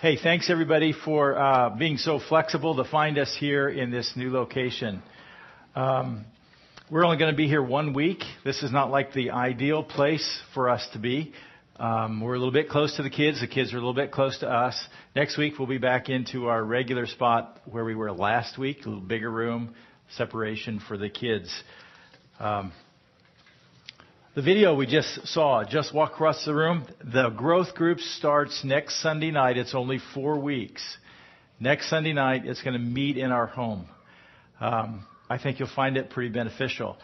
Hey, thanks everybody for uh, being so flexible to find us here in this new location. Um, we're only going to be here one week. This is not like the ideal place for us to be. Um, we're a little bit close to the kids. The kids are a little bit close to us. Next week we'll be back into our regular spot where we were last week, a little bigger room, separation for the kids. Um, the video we just saw, just walk across the room, the growth group starts next Sunday night. It's only four weeks. Next Sunday night, it's going to meet in our home. Um, I think you'll find it pretty beneficial.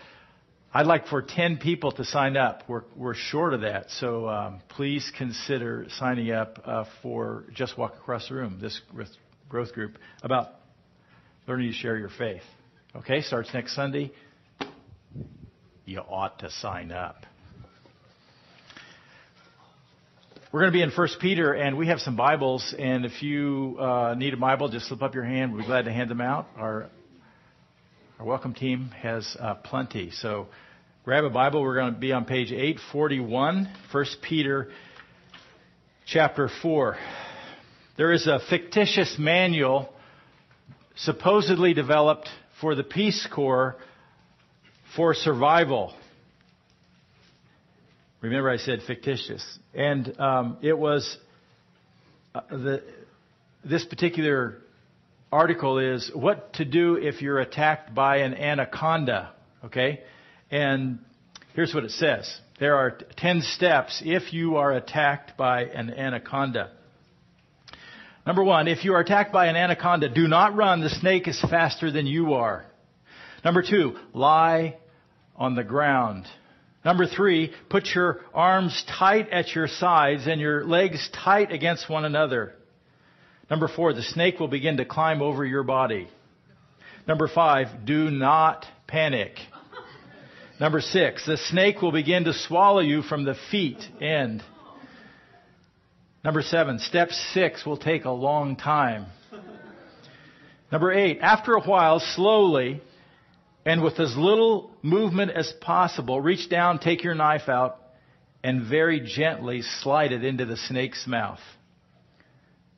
I'd like for 10 people to sign up. We're, we're short of that, so um, please consider signing up uh, for Just Walk Across the Room, this growth group, about learning to share your faith. Okay, starts next Sunday you ought to sign up. We're going to be in 1 Peter, and we have some Bibles. And if you uh, need a Bible, just slip up your hand. We'll be glad to hand them out. Our our welcome team has uh, plenty. So grab a Bible. We're going to be on page 841, 1 Peter chapter 4. There is a fictitious manual supposedly developed for the Peace Corps for survival. Remember, I said fictitious. And um, it was uh, the, this particular article is what to do if you're attacked by an anaconda. Okay? And here's what it says there are 10 steps if you are attacked by an anaconda. Number one, if you are attacked by an anaconda, do not run. The snake is faster than you are. Number two, lie on the ground. Number three, put your arms tight at your sides and your legs tight against one another. Number four, the snake will begin to climb over your body. Number five, do not panic. Number six, the snake will begin to swallow you from the feet end. Number seven, step six will take a long time. Number eight, after a while, slowly, and with as little movement as possible, reach down, take your knife out, and very gently slide it into the snake's mouth.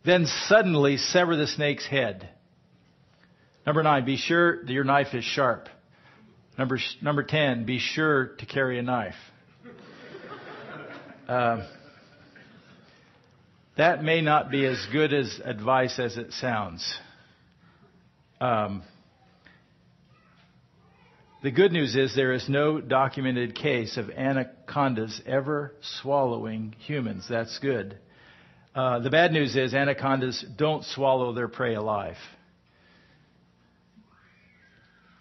Then suddenly sever the snake's head. Number nine, be sure that your knife is sharp. Number, number ten, be sure to carry a knife. Uh, that may not be as good as advice as it sounds. Um, the good news is there is no documented case of anacondas ever swallowing humans. That's good. Uh, the bad news is anacondas don't swallow their prey alive.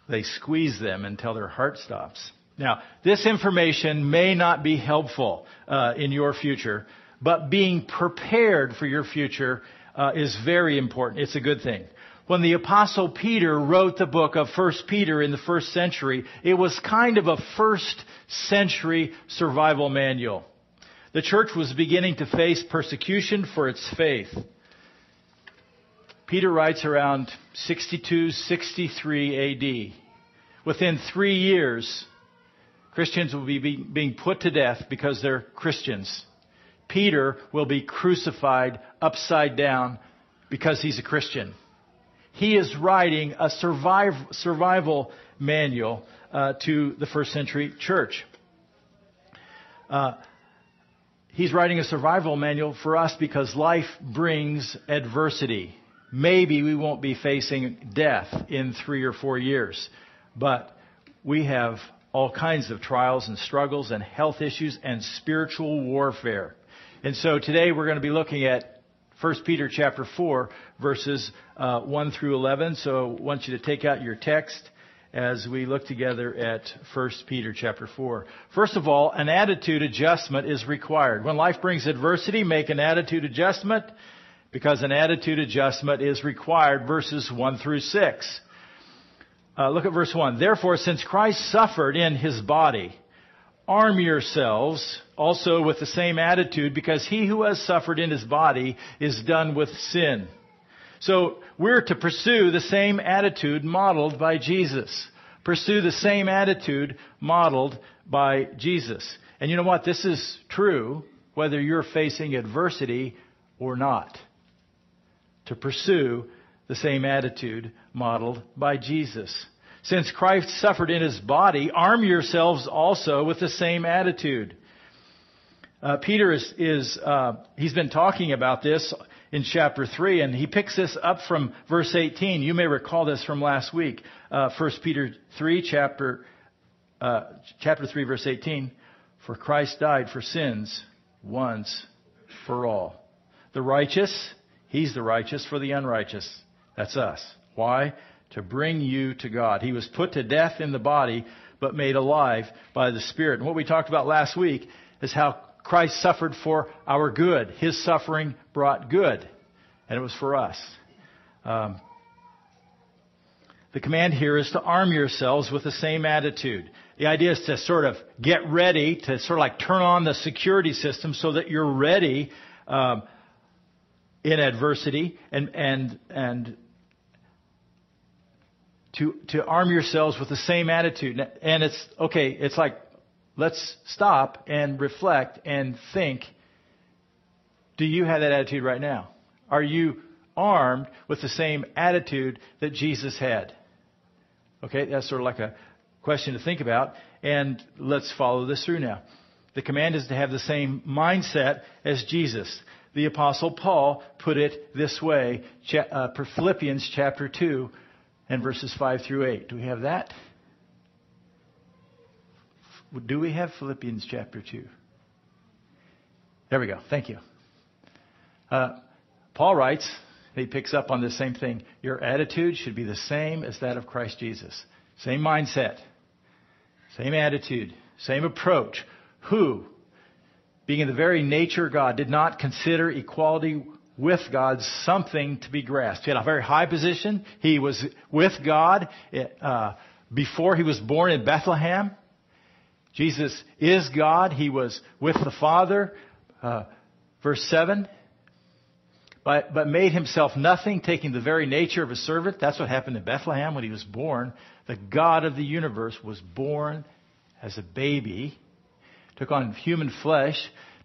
They squeeze them until their heart stops. Now, this information may not be helpful uh, in your future, but being prepared for your future uh, is very important. It's a good thing when the apostle Peter wrote the book of 1 Peter in the first century, it was kind of a first century survival manual. The church was beginning to face persecution for its faith. Peter writes around 62, 63 AD. Within three years, Christians will be being put to death because they're Christians. Peter will be crucified upside down because he's a Christian he is writing a survive, survival manual uh, to the first century church. Uh, he's writing a survival manual for us because life brings adversity. Maybe we won't be facing death in three or four years, but we have all kinds of trials and struggles and health issues and spiritual warfare. And so today we're going to be looking at 1 Peter chapter 4 verses uh, 1 through 11. So I want you to take out your text as we look together at 1 Peter chapter 4. First of all, an attitude adjustment is required. When life brings adversity, make an attitude adjustment because an attitude adjustment is required. Verses 1 through 6. Uh, look at verse 1. Therefore, since Christ suffered in his body, arm yourselves also with the same attitude because he who has suffered in his body is done with sin. So we're to pursue the same attitude modeled by Jesus. Pursue the same attitude modeled by Jesus. And you know what? This is true whether you're facing adversity or not. to pursue the same attitude modeled by Jesus. Since Christ suffered in his body, arm yourselves also with the same attitude. Uh, Peter is, is uh, he's been talking about this in chapter 3, and he picks this up from verse 18. You may recall this from last week. Uh, 1 Peter 3, chapter, uh, chapter 3, verse 18. For Christ died for sins once for all. The righteous, he's the righteous for the unrighteous. That's us. Why? To bring you to God. He was put to death in the body, but made alive by the Spirit. And what we talked about last week is how Christ suffered for our good. His suffering brought good, and it was for us. Um, the command here is to arm yourselves with the same attitude. The idea is to sort of get ready, to sort of like turn on the security system so that you're ready um, in adversity and and and to to arm yourselves with the same attitude. And it's okay. It's like let's stop and reflect and think. Do you have that attitude right now? Are you armed with the same attitude that Jesus had? Okay, that's sort of like a question to think about. And let's follow this through now. The command is to have the same mindset as Jesus. The apostle Paul put it this way, uh, Philippians chapter 2 and verses 5 through 8. Do we have that? Do we have Philippians chapter 2? There we go. Thank you. Uh, Paul writes, he picks up on the same thing. Your attitude should be the same as that of Christ Jesus. Same mindset, same attitude, same approach. Who, being in the very nature of God, did not consider equality with God something to be grasped. He had a very high position. He was with God uh, before he was born in Bethlehem. Jesus is God. He was with the Father. Uh, verse 7. But, but made himself nothing, taking the very nature of a servant. That's what happened in Bethlehem when he was born. The God of the universe was born as a baby, took on human flesh,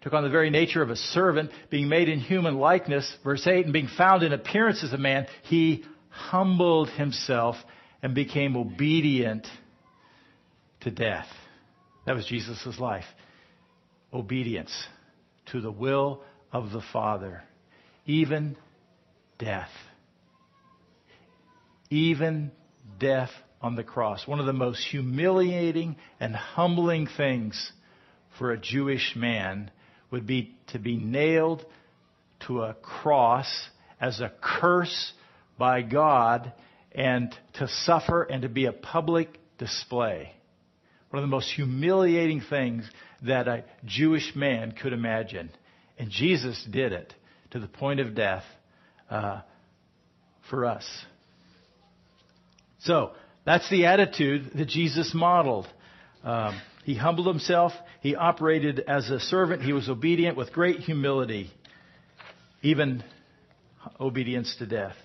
took on the very nature of a servant, being made in human likeness. Verse 8, and being found in appearance as a man, he humbled himself and became obedient to death. That was Jesus' life. Obedience to the will of the Father. Even death. Even death on the cross. One of the most humiliating and humbling things for a Jewish man would be to be nailed to a cross as a curse by God and to suffer and to be a public display. One of the most humiliating things that a Jewish man could imagine. And Jesus did it to the point of death uh, for us. So, that's the attitude that Jesus modeled. Um, he humbled himself. He operated as a servant. He was obedient with great humility, even obedience to death.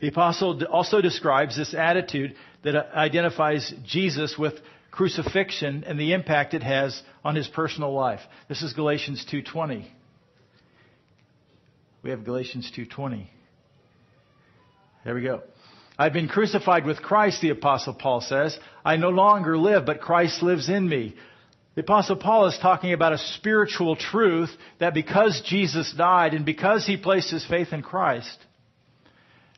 The apostle also describes this attitude that uh, identifies Jesus with crucifixion and the impact it has on his personal life. This is Galatians 2:20. We have Galatians 2:20. There we go. I've been crucified with Christ, the apostle Paul says. I no longer live, but Christ lives in me. The apostle Paul is talking about a spiritual truth that because Jesus died and because he placed his faith in Christ,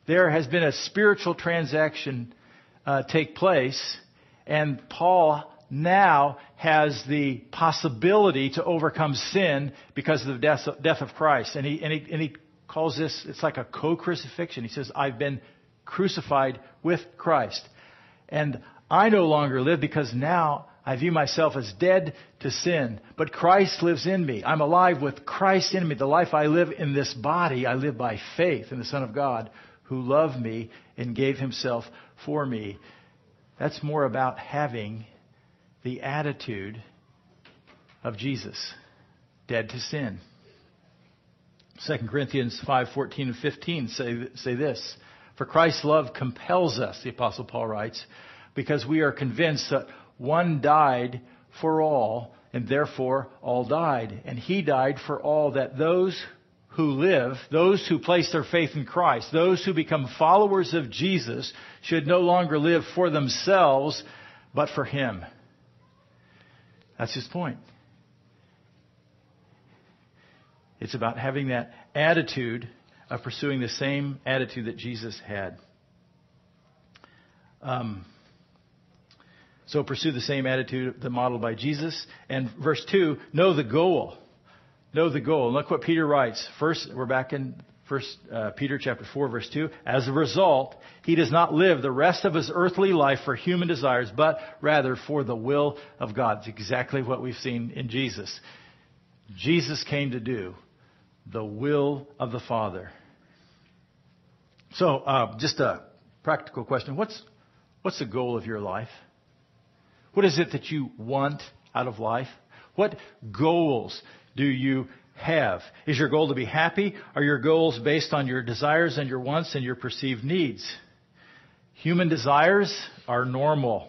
there has been a spiritual transaction uh, take place and Paul now has the possibility to overcome sin because of the death, death of Christ. And he, and, he, and he calls this, it's like a co-crucifixion. He says, I've been crucified with Christ. And I no longer live because now I view myself as dead to sin, but Christ lives in me. I'm alive with Christ in me. The life I live in this body, I live by faith in the Son of God who loved me and gave himself for me. That's more about having the attitude of Jesus, dead to sin. 2 Corinthians 5:14 and 15 say, say this, for Christ's love compels us, the apostle Paul writes, because we are convinced that one died for all and therefore all died, and he died for all that those who live, those who place their faith in Christ, those who become followers of Jesus should no longer live for themselves, but for Him. That's his point. It's about having that attitude of pursuing the same attitude that Jesus had. Um, so pursue the same attitude, the model by Jesus. And verse 2, know the goal. Know the goal. look what Peter writes. First, we're back in First uh, Peter chapter 4 verse 2. As a result, he does not live the rest of his earthly life for human desires, but rather for the will of God. It's exactly what we've seen in Jesus. Jesus came to do the will of the Father. So, uh, just a practical question. What's, what's the goal of your life? What is it that you want out of life? What goals do you have? Is your goal to be happy? Are your goals based on your desires and your wants and your perceived needs? Human desires are normal.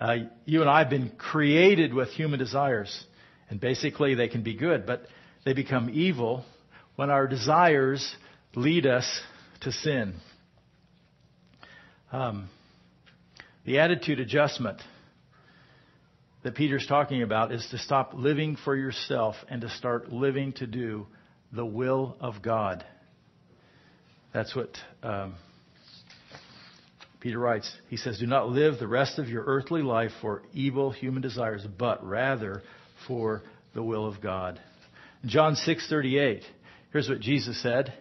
Uh, you and I have been created with human desires, and basically they can be good, but they become evil when our desires lead us to sin. Um, the attitude adjustment that Peter's talking about is to stop living for yourself and to start living to do the will of God. That's what um, Peter writes. He says, Do not live the rest of your earthly life for evil human desires, but rather for the will of God. John 6:38. Here's what Jesus said.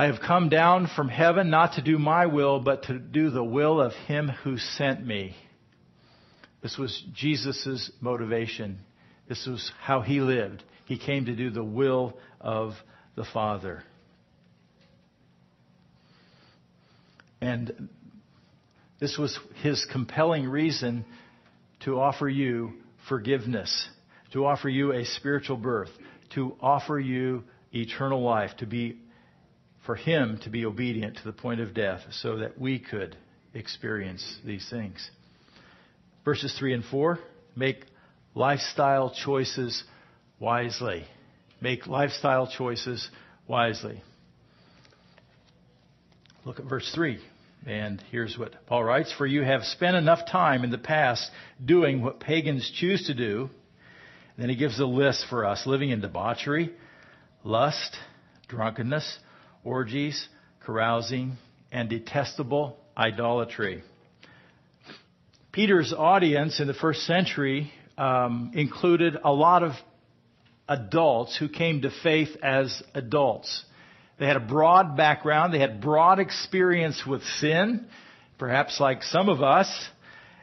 I have come down from heaven not to do my will, but to do the will of him who sent me. This was Jesus' motivation. This was how he lived. He came to do the will of the Father. And this was his compelling reason to offer you forgiveness, to offer you a spiritual birth, to offer you eternal life, to be, for him to be obedient to the point of death so that we could experience these things verses 3 and 4. Make lifestyle choices wisely. Make lifestyle choices wisely. Look at verse 3. And here's what Paul writes For you have spent enough time in the past doing what pagans choose to do. Then he gives a list for us living in debauchery, lust, drunkenness, orgies, carousing, and detestable idolatry. Peter's audience in the first century um, included a lot of adults who came to faith as adults. They had a broad background. They had broad experience with sin, perhaps like some of us.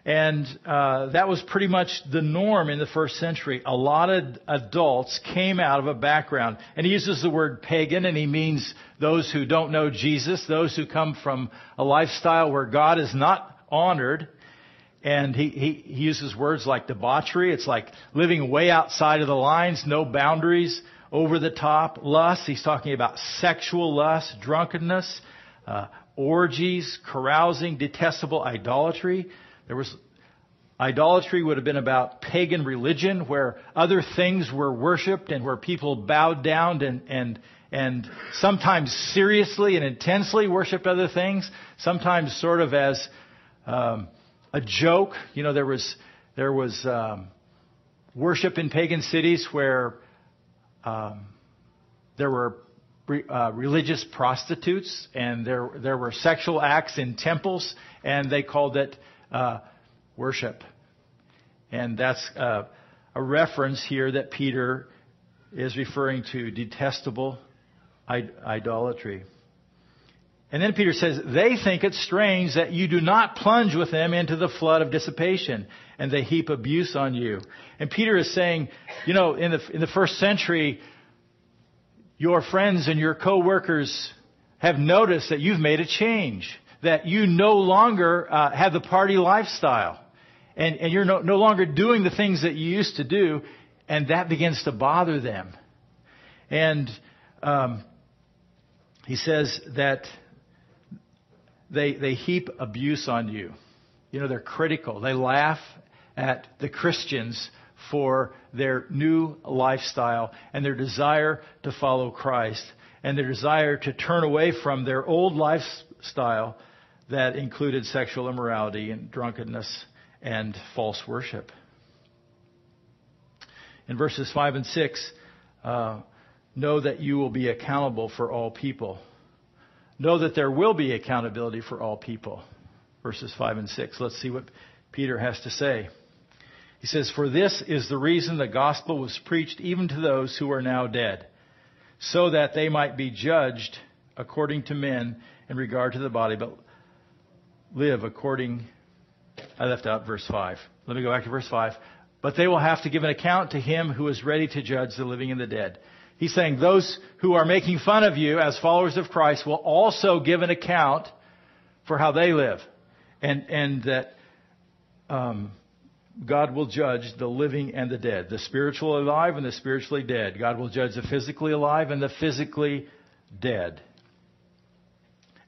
And uh, that was pretty much the norm in the first century. A lot of adults came out of a background. And he uses the word pagan, and he means those who don't know Jesus, those who come from a lifestyle where God is not honored. And he, he, he uses words like debauchery. It's like living way outside of the lines, no boundaries, over the top. Lust. He's talking about sexual lust, drunkenness, uh, orgies, carousing, detestable idolatry. There was Idolatry would have been about pagan religion where other things were worshiped and where people bowed down and, and, and sometimes seriously and intensely worshiped other things, sometimes sort of as um, a joke. You know, there was there was um, worship in pagan cities where um, there were uh, religious prostitutes and there there were sexual acts in temples, and they called it uh, worship. And that's uh, a reference here that Peter is referring to detestable idolatry. And then Peter says, they think it strange that you do not plunge with them into the flood of dissipation and they heap abuse on you. And Peter is saying, you know, in the, in the first century, your friends and your coworkers have noticed that you've made a change, that you no longer uh, have the party lifestyle and, and you're no, no longer doing the things that you used to do and that begins to bother them. And, um, he says that they, they heap abuse on you. You know, they're critical. They laugh at the Christians for their new lifestyle and their desire to follow Christ and their desire to turn away from their old lifestyle that included sexual immorality and drunkenness and false worship. In verses 5 and 6, uh, know that you will be accountable for all people. Know that there will be accountability for all people. Verses 5 and 6. Let's see what Peter has to say. He says, For this is the reason the gospel was preached even to those who are now dead, so that they might be judged according to men in regard to the body, but live according. I left out verse 5. Let me go back to verse 5. But they will have to give an account to him who is ready to judge the living and the dead. He's saying those who are making fun of you as followers of Christ will also give an account for how they live. And, and that um, God will judge the living and the dead, the spiritually alive and the spiritually dead. God will judge the physically alive and the physically dead.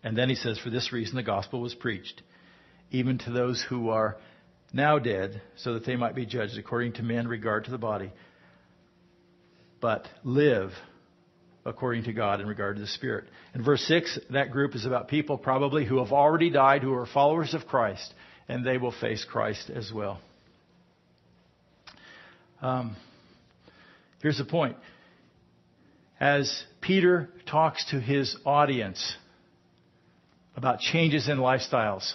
And then he says, For this reason the gospel was preached, even to those who are now dead, so that they might be judged according to men regard to the body, but live according to God in regard to the Spirit. In verse 6, that group is about people probably who have already died, who are followers of Christ, and they will face Christ as well. Um, here's the point. As Peter talks to his audience about changes in lifestyles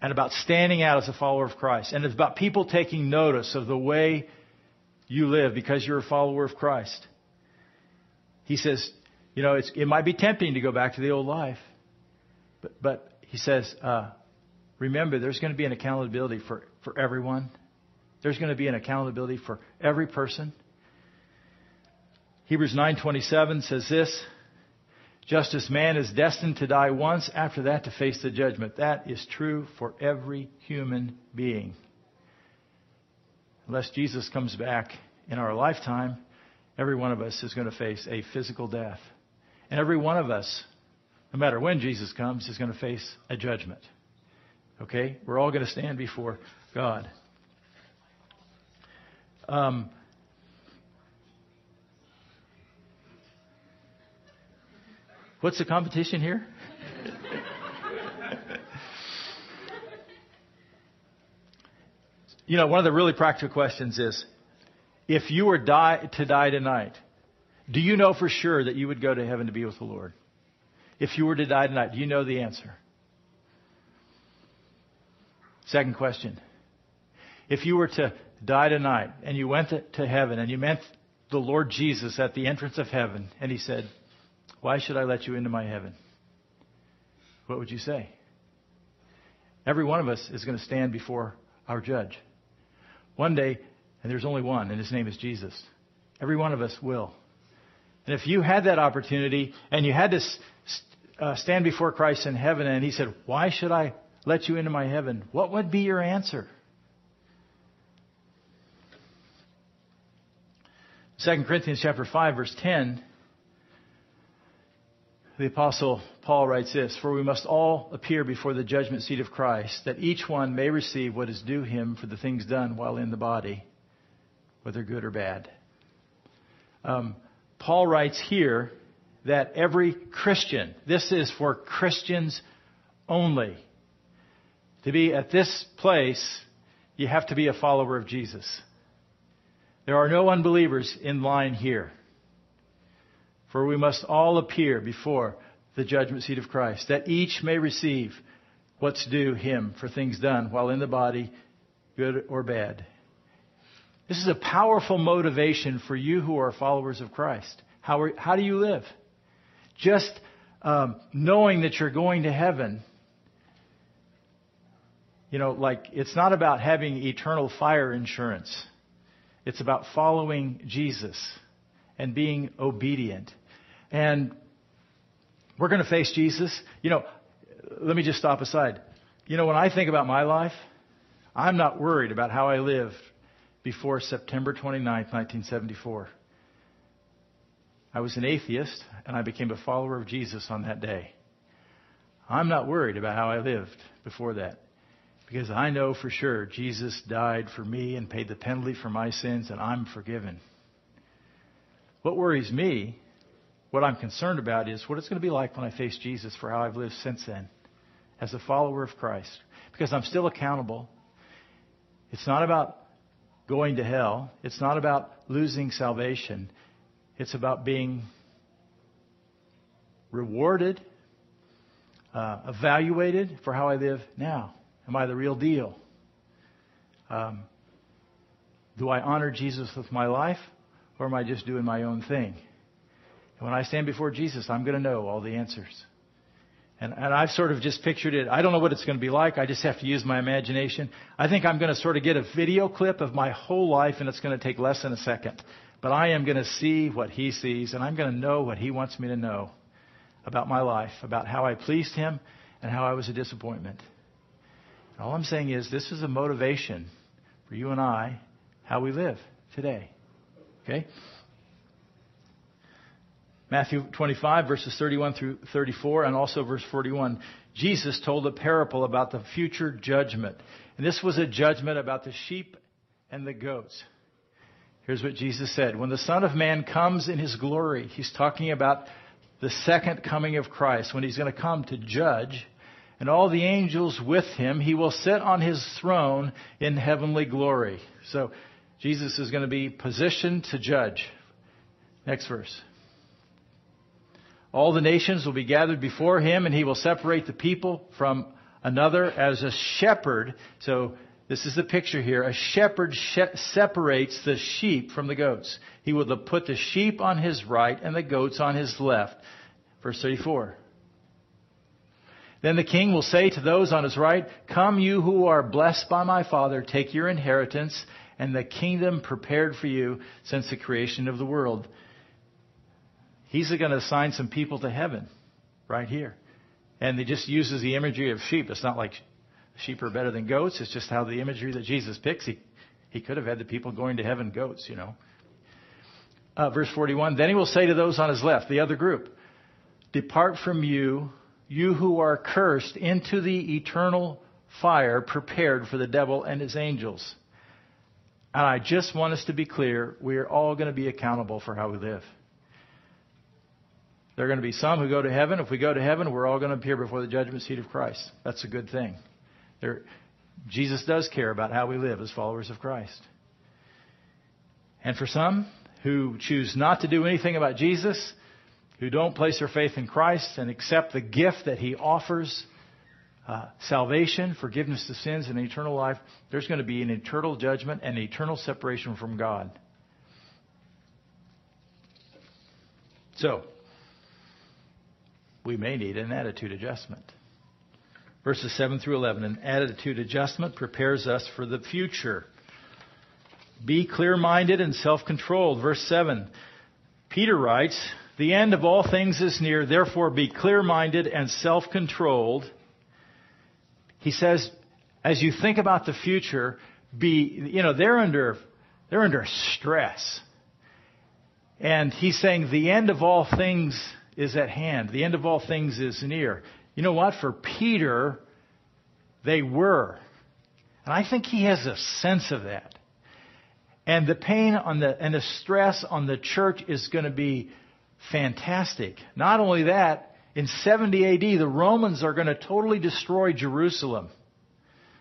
and about standing out as a follower of Christ, and it's about people taking notice of the way you live because you're a follower of Christ. He says, you know, it might be tempting to go back to the old life, but, but he says, uh, remember, there's going to be an accountability for, for everyone. There's going to be an accountability for every person. Hebrews 9:27 says this, just as man is destined to die once, after that to face the judgment. That is true for every human being. Unless Jesus comes back in our lifetime, every one of us is going to face a physical death. And every one of us, no matter when Jesus comes, is going to face a judgment. Okay? We're all going to stand before God. Um, what's the competition here? you know, one of the really practical questions is if you were die, to die tonight, do you know for sure that you would go to heaven to be with the Lord? If you were to die tonight, do you know the answer? Second question. If you were to die tonight and you went to heaven and you met the Lord Jesus at the entrance of heaven and he said, Why should I let you into my heaven? What would you say? Every one of us is going to stand before our judge. One day, and there's only one, and his name is Jesus. Every one of us will. And if you had that opportunity and you had to uh, stand before Christ in heaven and he said, Why should I let you into my heaven? What would be your answer? 2 Corinthians chapter 5 verse 10 the apostle Paul writes this, for we must all appear before the judgment seat of Christ, that each one may receive what is due him for the things done while in the body, whether good or bad. Um, Paul writes here that every Christian, this is for Christians only. To be at this place, you have to be a follower of Jesus. There are no unbelievers in line here. For we must all appear before the judgment seat of Christ, that each may receive what's due him for things done while in the body, good or bad. This is a powerful motivation for you who are followers of Christ. How, are, how do you live? Just um, knowing that you're going to heaven. You know, like, it's not about having eternal fire insurance. It's about following Jesus and being obedient. And we're going to face Jesus. You know, let me just stop aside. You know, when I think about my life, I'm not worried about how I lived before September 29, 1974. I was an atheist and I became a follower of Jesus on that day. I'm not worried about how I lived before that. Because I know for sure Jesus died for me and paid the penalty for my sins, and I'm forgiven. What worries me, what I'm concerned about, is what it's going to be like when I face Jesus for how I've lived since then as a follower of Christ. Because I'm still accountable. It's not about going to hell, it's not about losing salvation, it's about being rewarded, uh, evaluated for how I live now. Am I the real deal? Um, do I honor Jesus with my life, or am I just doing my own thing? And when I stand before Jesus, I'm going to know all the answers. And, and I've sort of just pictured it. I don't know what it's going to be like. I just have to use my imagination. I think I'm going to sort of get a video clip of my whole life, and it's going to take less than a second. But I am going to see what he sees, and I'm going to know what he wants me to know about my life, about how I pleased him, and how I was a disappointment. All I'm saying is this is a motivation for you and I how we live today. Okay? Matthew 25, verses 31 through 34, and also verse 41. Jesus told a parable about the future judgment. And this was a judgment about the sheep and the goats. Here's what Jesus said. When the Son of Man comes in his glory, he's talking about the second coming of Christ, when he's going to come to judge and all the angels with him. He will sit on his throne in heavenly glory. So Jesus is going to be positioned to judge. Next verse. All the nations will be gathered before him, and he will separate the people from another as a shepherd. So this is the picture here. A shepherd separates the sheep from the goats. He will put the sheep on his right and the goats on his left. Verse 34. Then the king will say to those on his right, Come, you who are blessed by my Father, take your inheritance and the kingdom prepared for you since the creation of the world. He's going to assign some people to heaven right here. And he just uses the imagery of sheep. It's not like sheep are better than goats. It's just how the imagery that Jesus picks. He, he could have had the people going to heaven goats, you know. Uh, verse 41 Then he will say to those on his left, the other group, Depart from you you who are cursed, into the eternal fire prepared for the devil and his angels. And I just want us to be clear we are all going to be accountable for how we live. There are going to be some who go to heaven. If we go to heaven, we're all going to appear before the judgment seat of Christ. That's a good thing. There, Jesus does care about how we live as followers of Christ. And for some who choose not to do anything about Jesus, who don't place their faith in Christ and accept the gift that He offers uh, salvation, forgiveness of sins, and eternal life, there's going to be an eternal judgment and eternal separation from God. So, we may need an attitude adjustment. Verses 7 through 11. An attitude adjustment prepares us for the future. Be clear minded and self controlled. Verse 7. Peter writes, the end of all things is near, therefore be clear minded and self controlled. He says, as you think about the future, be, you know, they're under, they're under stress. And he's saying the end of all things is at hand. The end of all things is near. You know what? For Peter, they were. And I think he has a sense of that. And the pain on the, and the stress on the church is going to be fantastic. Not only that, in 70 AD, the Romans are going to totally destroy Jerusalem.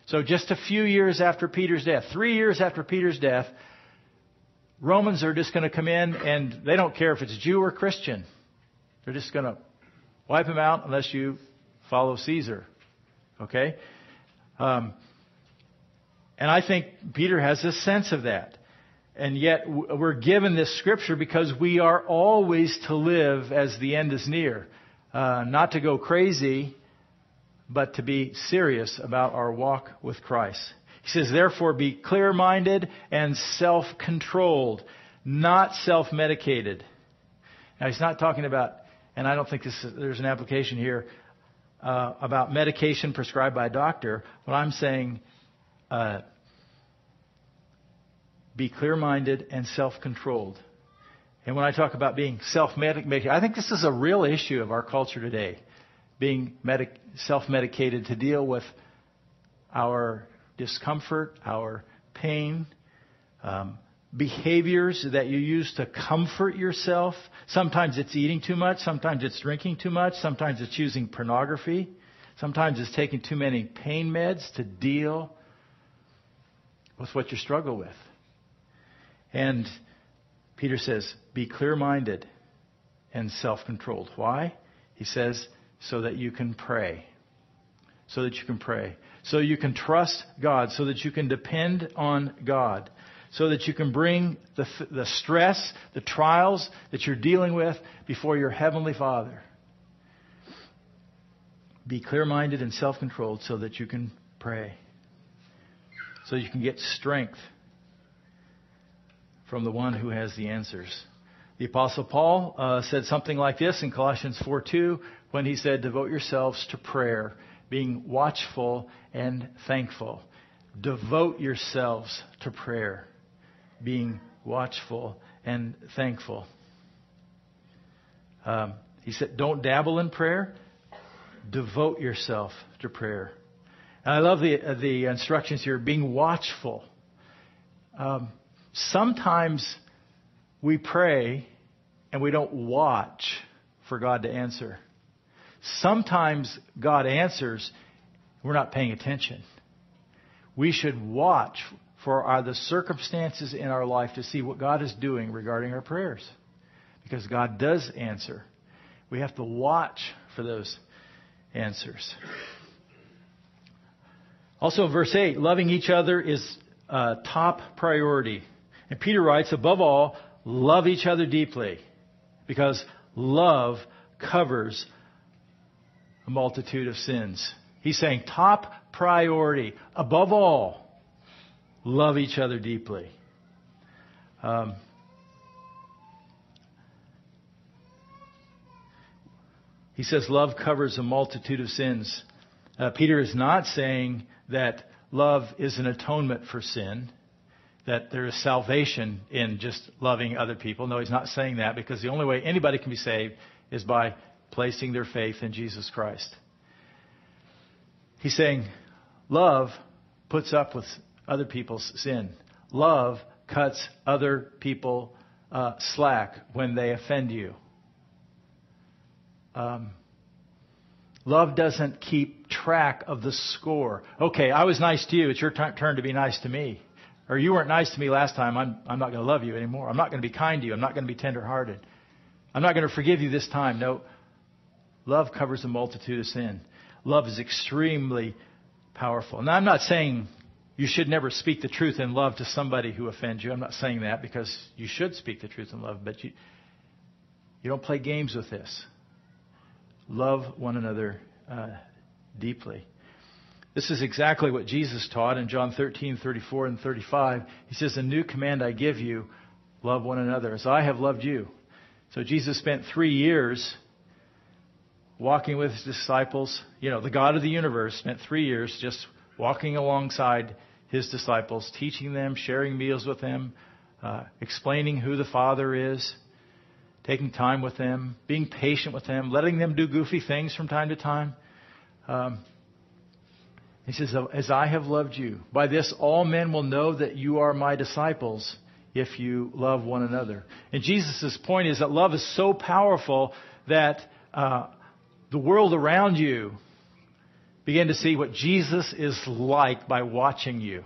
So just a few years after Peter's death, three years after Peter's death, Romans are just going to come in and they don't care if it's Jew or Christian. They're just going to wipe them out unless you follow Caesar. Okay? Um, and I think Peter has a sense of that. And yet we're given this scripture because we are always to live as the end is near. Uh, not to go crazy, but to be serious about our walk with Christ. He says, therefore be clear-minded and self-controlled, not self-medicated. Now he's not talking about, and I don't think this, there's an application here, uh, about medication prescribed by a doctor. What I'm saying, uh, be clear minded and self controlled. And when I talk about being self medicated, I think this is a real issue of our culture today. Being medic- self medicated to deal with our discomfort, our pain, um, behaviors that you use to comfort yourself. Sometimes it's eating too much, sometimes it's drinking too much, sometimes it's using pornography, sometimes it's taking too many pain meds to deal with what you struggle with. And Peter says, be clear minded and self controlled. Why? He says, so that you can pray. So that you can pray. So you can trust God. So that you can depend on God. So that you can bring the, the stress, the trials that you're dealing with before your Heavenly Father. Be clear minded and self controlled so that you can pray. So you can get strength from the one who has the answers. The Apostle Paul uh, said something like this in Colossians 4 2 when he said, Devote yourselves to prayer, being watchful and thankful. Devote yourselves to prayer, being watchful and thankful. Um, he said, Don't dabble in prayer, devote yourself to prayer. And I love the, uh, the instructions here being watchful. Um, sometimes we pray and we don't watch for God to answer. Sometimes God answers, we're not paying attention. We should watch for our, the circumstances in our life to see what God is doing regarding our prayers. Because God does answer. We have to watch for those answers. Also, verse 8, loving each other is a top priority. And Peter writes, above all, love each other deeply because love covers a multitude of sins. He's saying top priority, above all, love each other deeply. Um, he says love covers a multitude of sins. Uh, Peter is not saying that love is an atonement for sin that there is salvation in just loving other people. No, he's not saying that because the only way anybody can be saved is by placing their faith in Jesus Christ. He's saying love puts up with other people's sin. Love cuts other people uh, slack when they offend you. Um, love doesn't keep track of the score. Okay, I was nice to you. It's your t- turn to be nice to me. Or you weren't nice to me last time. I'm, I'm not going to love you anymore. I'm not going to be kind to you. I'm not going to be tenderhearted. I'm not going to forgive you this time. No. Love covers a multitude of sin. Love is extremely powerful. Now, I'm not saying you should never speak the truth in love to somebody who offends you. I'm not saying that because you should speak the truth in love, but you, you don't play games with this. Love one another uh, deeply. This is exactly what Jesus taught in John 13, 34, and 35. He says, A new command I give you love one another as I have loved you. So Jesus spent three years walking with his disciples. You know, the God of the universe spent three years just walking alongside his disciples, teaching them, sharing meals with them, uh, explaining who the Father is, taking time with them, being patient with them, letting them do goofy things from time to time. Um, he says, As I have loved you, by this all men will know that you are my disciples if you love one another. And Jesus' point is that love is so powerful that uh, the world around you begin to see what Jesus is like by watching you.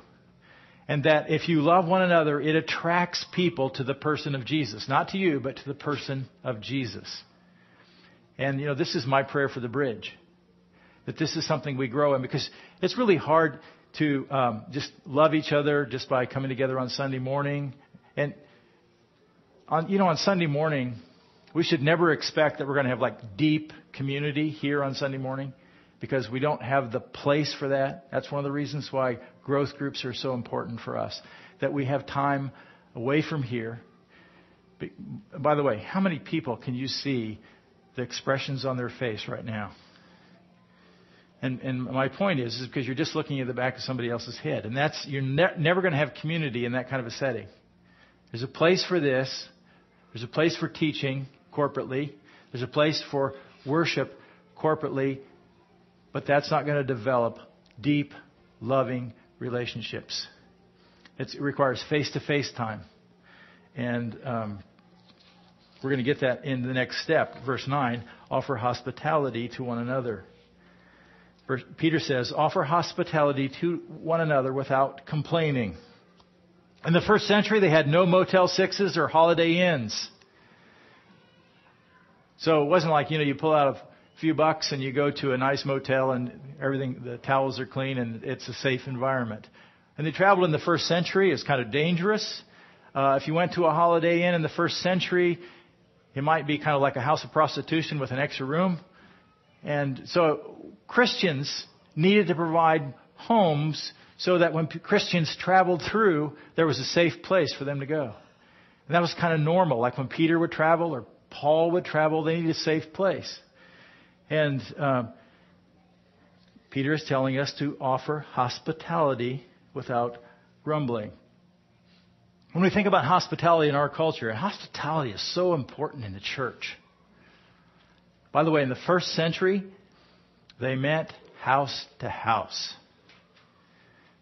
And that if you love one another, it attracts people to the person of Jesus. Not to you, but to the person of Jesus. And, you know, this is my prayer for the bridge that this is something we grow in because it's really hard to um, just love each other just by coming together on Sunday morning. And on, you know, on Sunday morning, we should never expect that we're going to have like deep community here on Sunday morning because we don't have the place for that. That's one of the reasons why growth groups are so important for us. That we have time away from here. By the way, how many people can you see the expressions on their face right now? And, and my point is, is because you're just looking at the back of somebody else's head. And that's, you're ne- never going to have community in that kind of a setting. There's a place for this. There's a place for teaching corporately. There's a place for worship corporately. But that's not going to develop deep loving relationships. It's, it requires face to face time. And um, we're going to get that in the next step. Verse 9 offer hospitality to one another. Peter says, offer hospitality to one another without complaining. In the first century, they had no Motel Sixes or Holiday Inns. So it wasn't like, you know, you pull out a few bucks and you go to a nice motel and everything, the towels are clean and it's a safe environment. And they traveled in the first century. It's kind of dangerous. Uh, if you went to a Holiday Inn in the first century, it might be kind of like a house of prostitution with an extra room. And so Christians needed to provide homes so that when Christians traveled through, there was a safe place for them to go. And that was kind of normal. Like when Peter would travel or Paul would travel, they needed a safe place. And uh, Peter is telling us to offer hospitality without grumbling. When we think about hospitality in our culture, hospitality is so important in the church. By the way, in the first century, they meant house to house.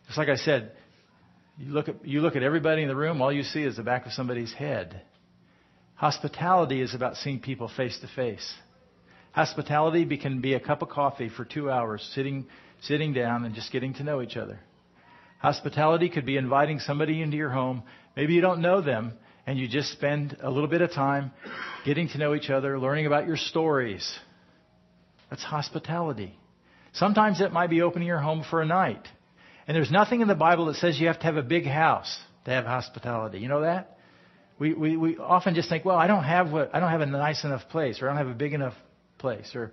Just like I said, you look at, you look at everybody in the room, all you see is the back of somebody's head. Hospitality is about seeing people face to face. Hospitality can be a cup of coffee for two hours, sitting, sitting down and just getting to know each other. Hospitality could be inviting somebody into your home. Maybe you don't know them, and you just spend a little bit of time getting to know each other, learning about your stories. That's hospitality. Sometimes it might be opening your home for a night. And there's nothing in the Bible that says you have to have a big house to have hospitality. You know that? We, we, we often just think, well, I don't have what, I don't have a nice enough place, or I don't have a big enough place, or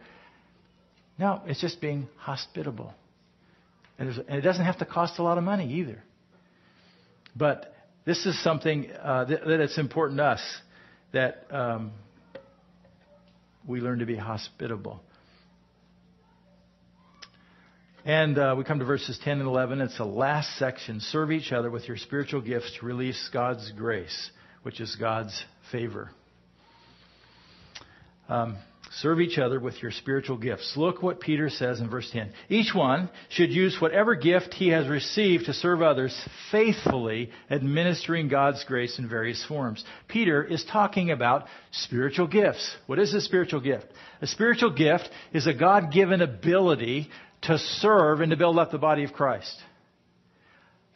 no, it's just being hospitable. And, and it doesn't have to cost a lot of money either. But this is something uh, that, that, it's important to us that um, we learn to be hospitable. And uh, we come to verses 10 and 11. It's the last section. Serve each other with your spiritual gifts to release God's grace, which is God's favor. Um, serve each other with your spiritual gifts. Look what Peter says in verse 10. Each one should use whatever gift he has received to serve others faithfully, administering God's grace in various forms. Peter is talking about spiritual gifts. What is a spiritual gift? A spiritual gift is a God given ability to serve and to build up the body of Christ.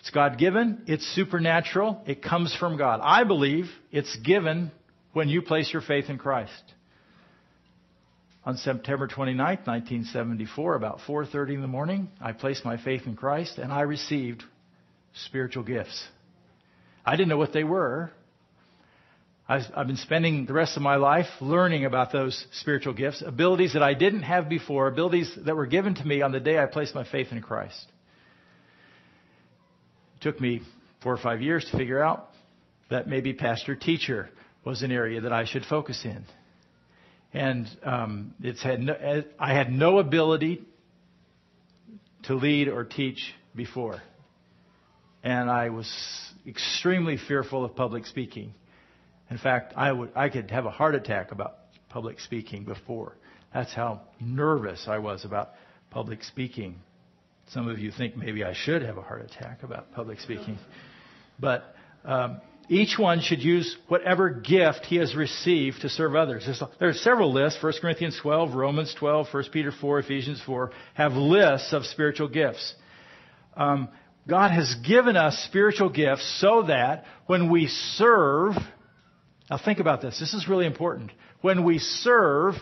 It's God given, it's supernatural, it comes from God. I believe it's given when you place your faith in Christ. On September 29, 1974, about 4:30 in the morning, I placed my faith in Christ and I received spiritual gifts. I didn't know what they were. I've been spending the rest of my life learning about those spiritual gifts, abilities that I didn't have before, abilities that were given to me on the day I placed my faith in Christ. It took me four or five years to figure out that maybe pastor teacher was an area that I should focus in. And um, it's had no, I had no ability to lead or teach before. And I was extremely fearful of public speaking. In fact, I would I could have a heart attack about public speaking before. That's how nervous I was about public speaking. Some of you think maybe I should have a heart attack about public speaking, but um, each one should use whatever gift he has received to serve others. There are several lists. 1 Corinthians 12, Romans 12, 1 Peter 4, Ephesians 4 have lists of spiritual gifts. Um, God has given us spiritual gifts so that when we serve, now think about this. This is really important. When we serve,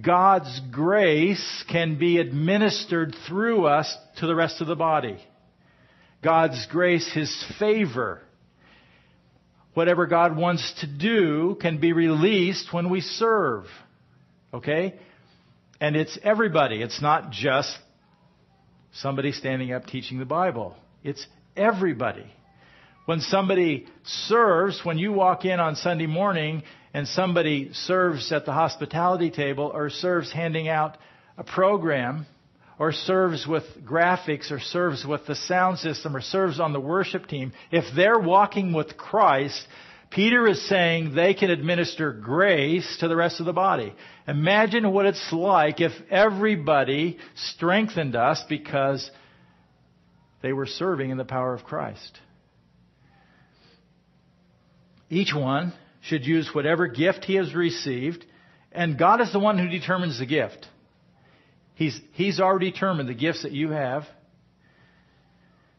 God's grace can be administered through us to the rest of the body. God's grace, His favor. Whatever God wants to do can be released when we serve. Okay? And it's everybody. It's not just somebody standing up teaching the Bible. It's everybody. When somebody serves, when you walk in on Sunday morning and somebody serves at the hospitality table or serves handing out a program or serves with graphics or serves with the sound system or serves on the worship team, if they're walking with Christ, Peter is saying they can administer grace to the rest of the body. Imagine what it's like if everybody strengthened us because they were serving in the power of Christ. Each one should use whatever gift he has received, and God is the one who determines the gift. He's, he's already determined the gifts that you have.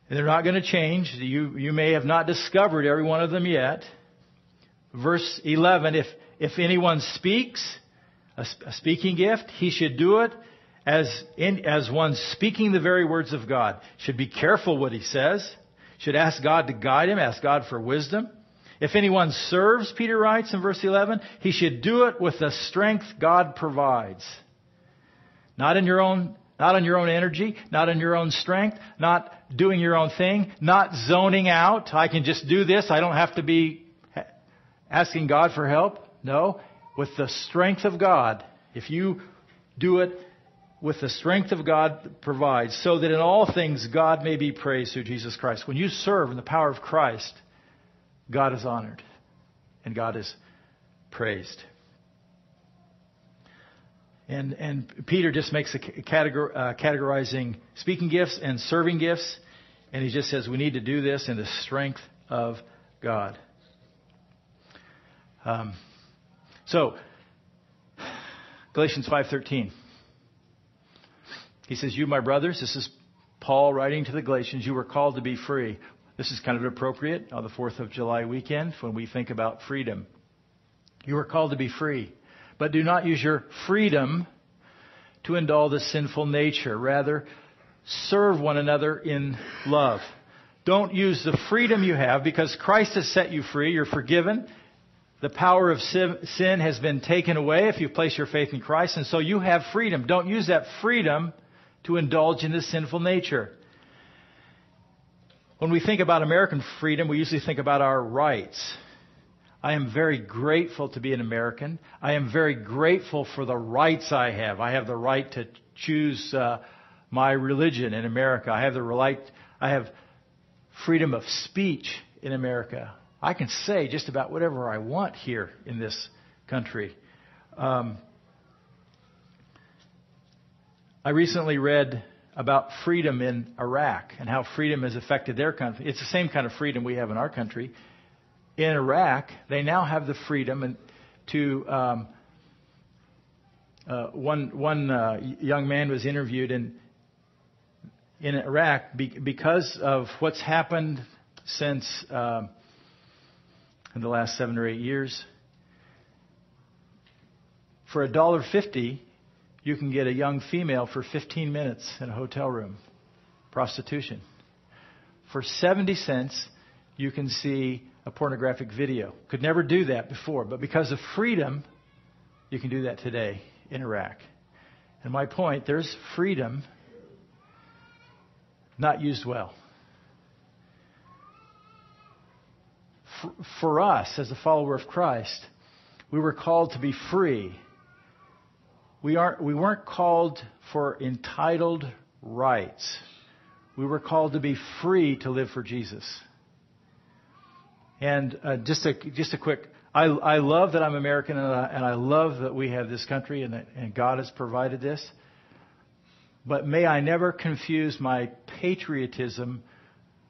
And they're not going to change. You, you may have not discovered every one of them yet. Verse 11, if, if anyone speaks, a, a speaking gift, he should do it as, in, as one speaking the very words of God. Should be careful what he says. Should ask God to guide him, ask God for wisdom. If anyone serves, Peter writes in verse 11, he should do it with the strength God provides. Not in your own, not on your own energy, not in your own strength, not doing your own thing, not zoning out. I can just do this. I don't have to be asking God for help. No, with the strength of God. If you do it with the strength of God provides, so that in all things God may be praised through Jesus Christ. When you serve in the power of Christ, God is honored and God is praised. And, and Peter just makes a categor, uh, categorizing speaking gifts and serving gifts, and he just says we need to do this in the strength of God. Um, so, Galatians 5:13. He says, "You, my brothers, this is Paul writing to the Galatians. You were called to be free. This is kind of appropriate on the 4th of July weekend when we think about freedom. You are called to be free, but do not use your freedom to indulge the sinful nature. Rather, serve one another in love. Don't use the freedom you have because Christ has set you free. You're forgiven. The power of sin has been taken away if you place your faith in Christ, and so you have freedom. Don't use that freedom to indulge in the sinful nature. When we think about American freedom, we usually think about our rights. I am very grateful to be an American. I am very grateful for the rights I have. I have the right to choose uh, my religion in America. I have the right. I have freedom of speech in America. I can say just about whatever I want here in this country. Um, I recently read about freedom in Iraq and how freedom has affected their country. It's the same kind of freedom we have in our country. In Iraq, they now have the freedom to. Um, uh, one one uh, young man was interviewed in in Iraq be, because of what's happened since uh, in the last seven or eight years. For a dollar fifty, you can get a young female for 15 minutes in a hotel room. Prostitution. For 70 cents, you can see a pornographic video. Could never do that before, but because of freedom, you can do that today in Iraq. And my point, there's freedom not used well. For, for us, as a follower of Christ, we were called to be free we, aren't, we weren't called for entitled rights. We were called to be free to live for Jesus. And uh, just a just a quick, I, I love that I'm American and I, and I love that we have this country and that, and God has provided this. But may I never confuse my patriotism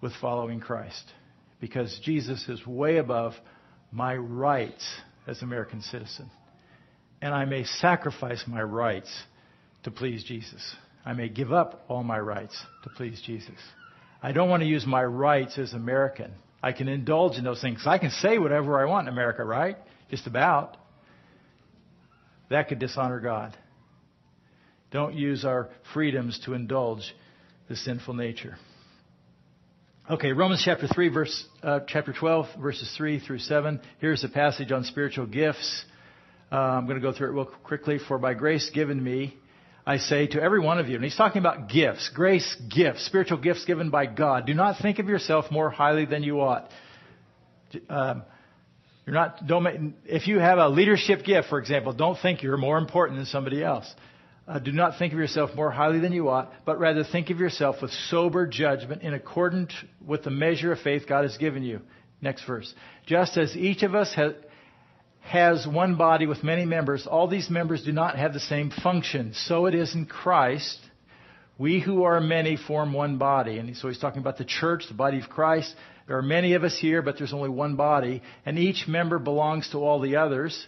with following Christ, because Jesus is way above my rights as American citizen and I may sacrifice my rights to please Jesus. I may give up all my rights to please Jesus. I don't want to use my rights as American. I can indulge in those things. I can say whatever I want in America, right? Just about. That could dishonor God. Don't use our freedoms to indulge the sinful nature. Okay, Romans chapter 3, verse, uh, chapter 12, verses 3 through 7. Here's a passage on spiritual gifts. Uh, I'm going to go through it real quickly. For by grace given me, I say to every one of you, and he's talking about gifts, grace gifts, spiritual gifts given by God. Do not think of yourself more highly than you ought. Um, you're not, don't make, if you have a leadership gift, for example, don't think you're more important than somebody else. Uh, do not think of yourself more highly than you ought, but rather think of yourself with sober judgment in accordance with the measure of faith God has given you. Next verse. Just as each of us has, has one body with many members, all these members do not have the same function. So it is in Christ. We who are many form one body. And so he's talking about the church, the body of Christ. There are many of us here, but there's only one body, and each member belongs to all the others.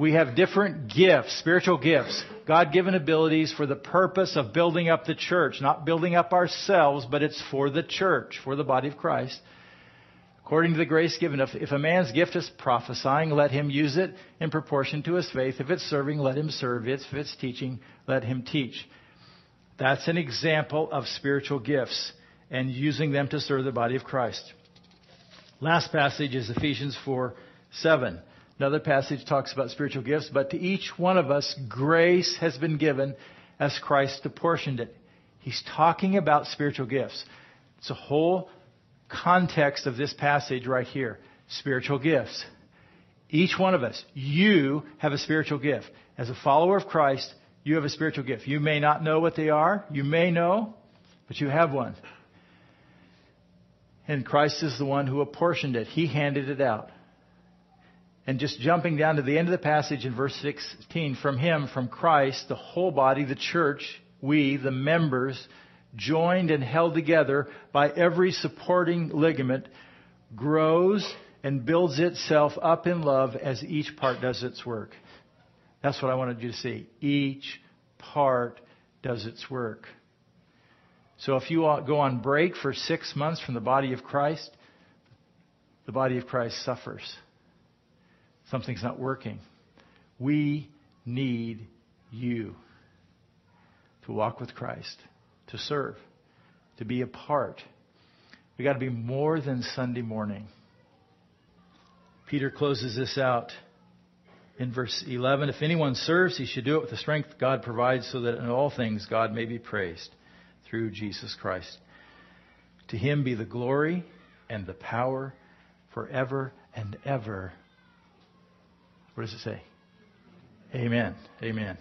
We have different gifts, spiritual gifts, God given abilities for the purpose of building up the church, not building up ourselves, but it's for the church, for the body of Christ. According to the grace given, if, a man's gift is prophesying, let him use it in proportion to his faith. If it's serving, let him serve. If it's teaching, let him teach. That's an example of spiritual gifts and using them to serve the body of Christ. Last passage is Ephesians 4 7. Another passage talks about spiritual gifts, but to each one of us, grace has been given as Christ apportioned it. He's talking about spiritual gifts. It's a whole context of this passage right here. Spiritual gifts. Each one of us, you have a spiritual gift. As a follower of Christ, you have a spiritual gift. You may not know what they are. You may know, but you have one. And Christ is the one who apportioned it. He handed it out. And just jumping down to the end of the passage in verse 16, from Him, from Christ, the whole body, the church, we, the members, joined and held together by every supporting ligament, grows and builds itself up in love as each part does its work. That's what I wanted you to see. Each part does its work. So if you go on break for six months from the body of Christ, the body of Christ suffers. Something's not working. We need you to walk with Christ, to serve, to be a part. We got to be more than Sunday morning. Peter closes this out in verse 11. If anyone serves, he should do it with the strength God provides so that in all things God may be praised through Jesus Christ. To him be the glory and the power forever and ever. What does it say? Amen. Amen.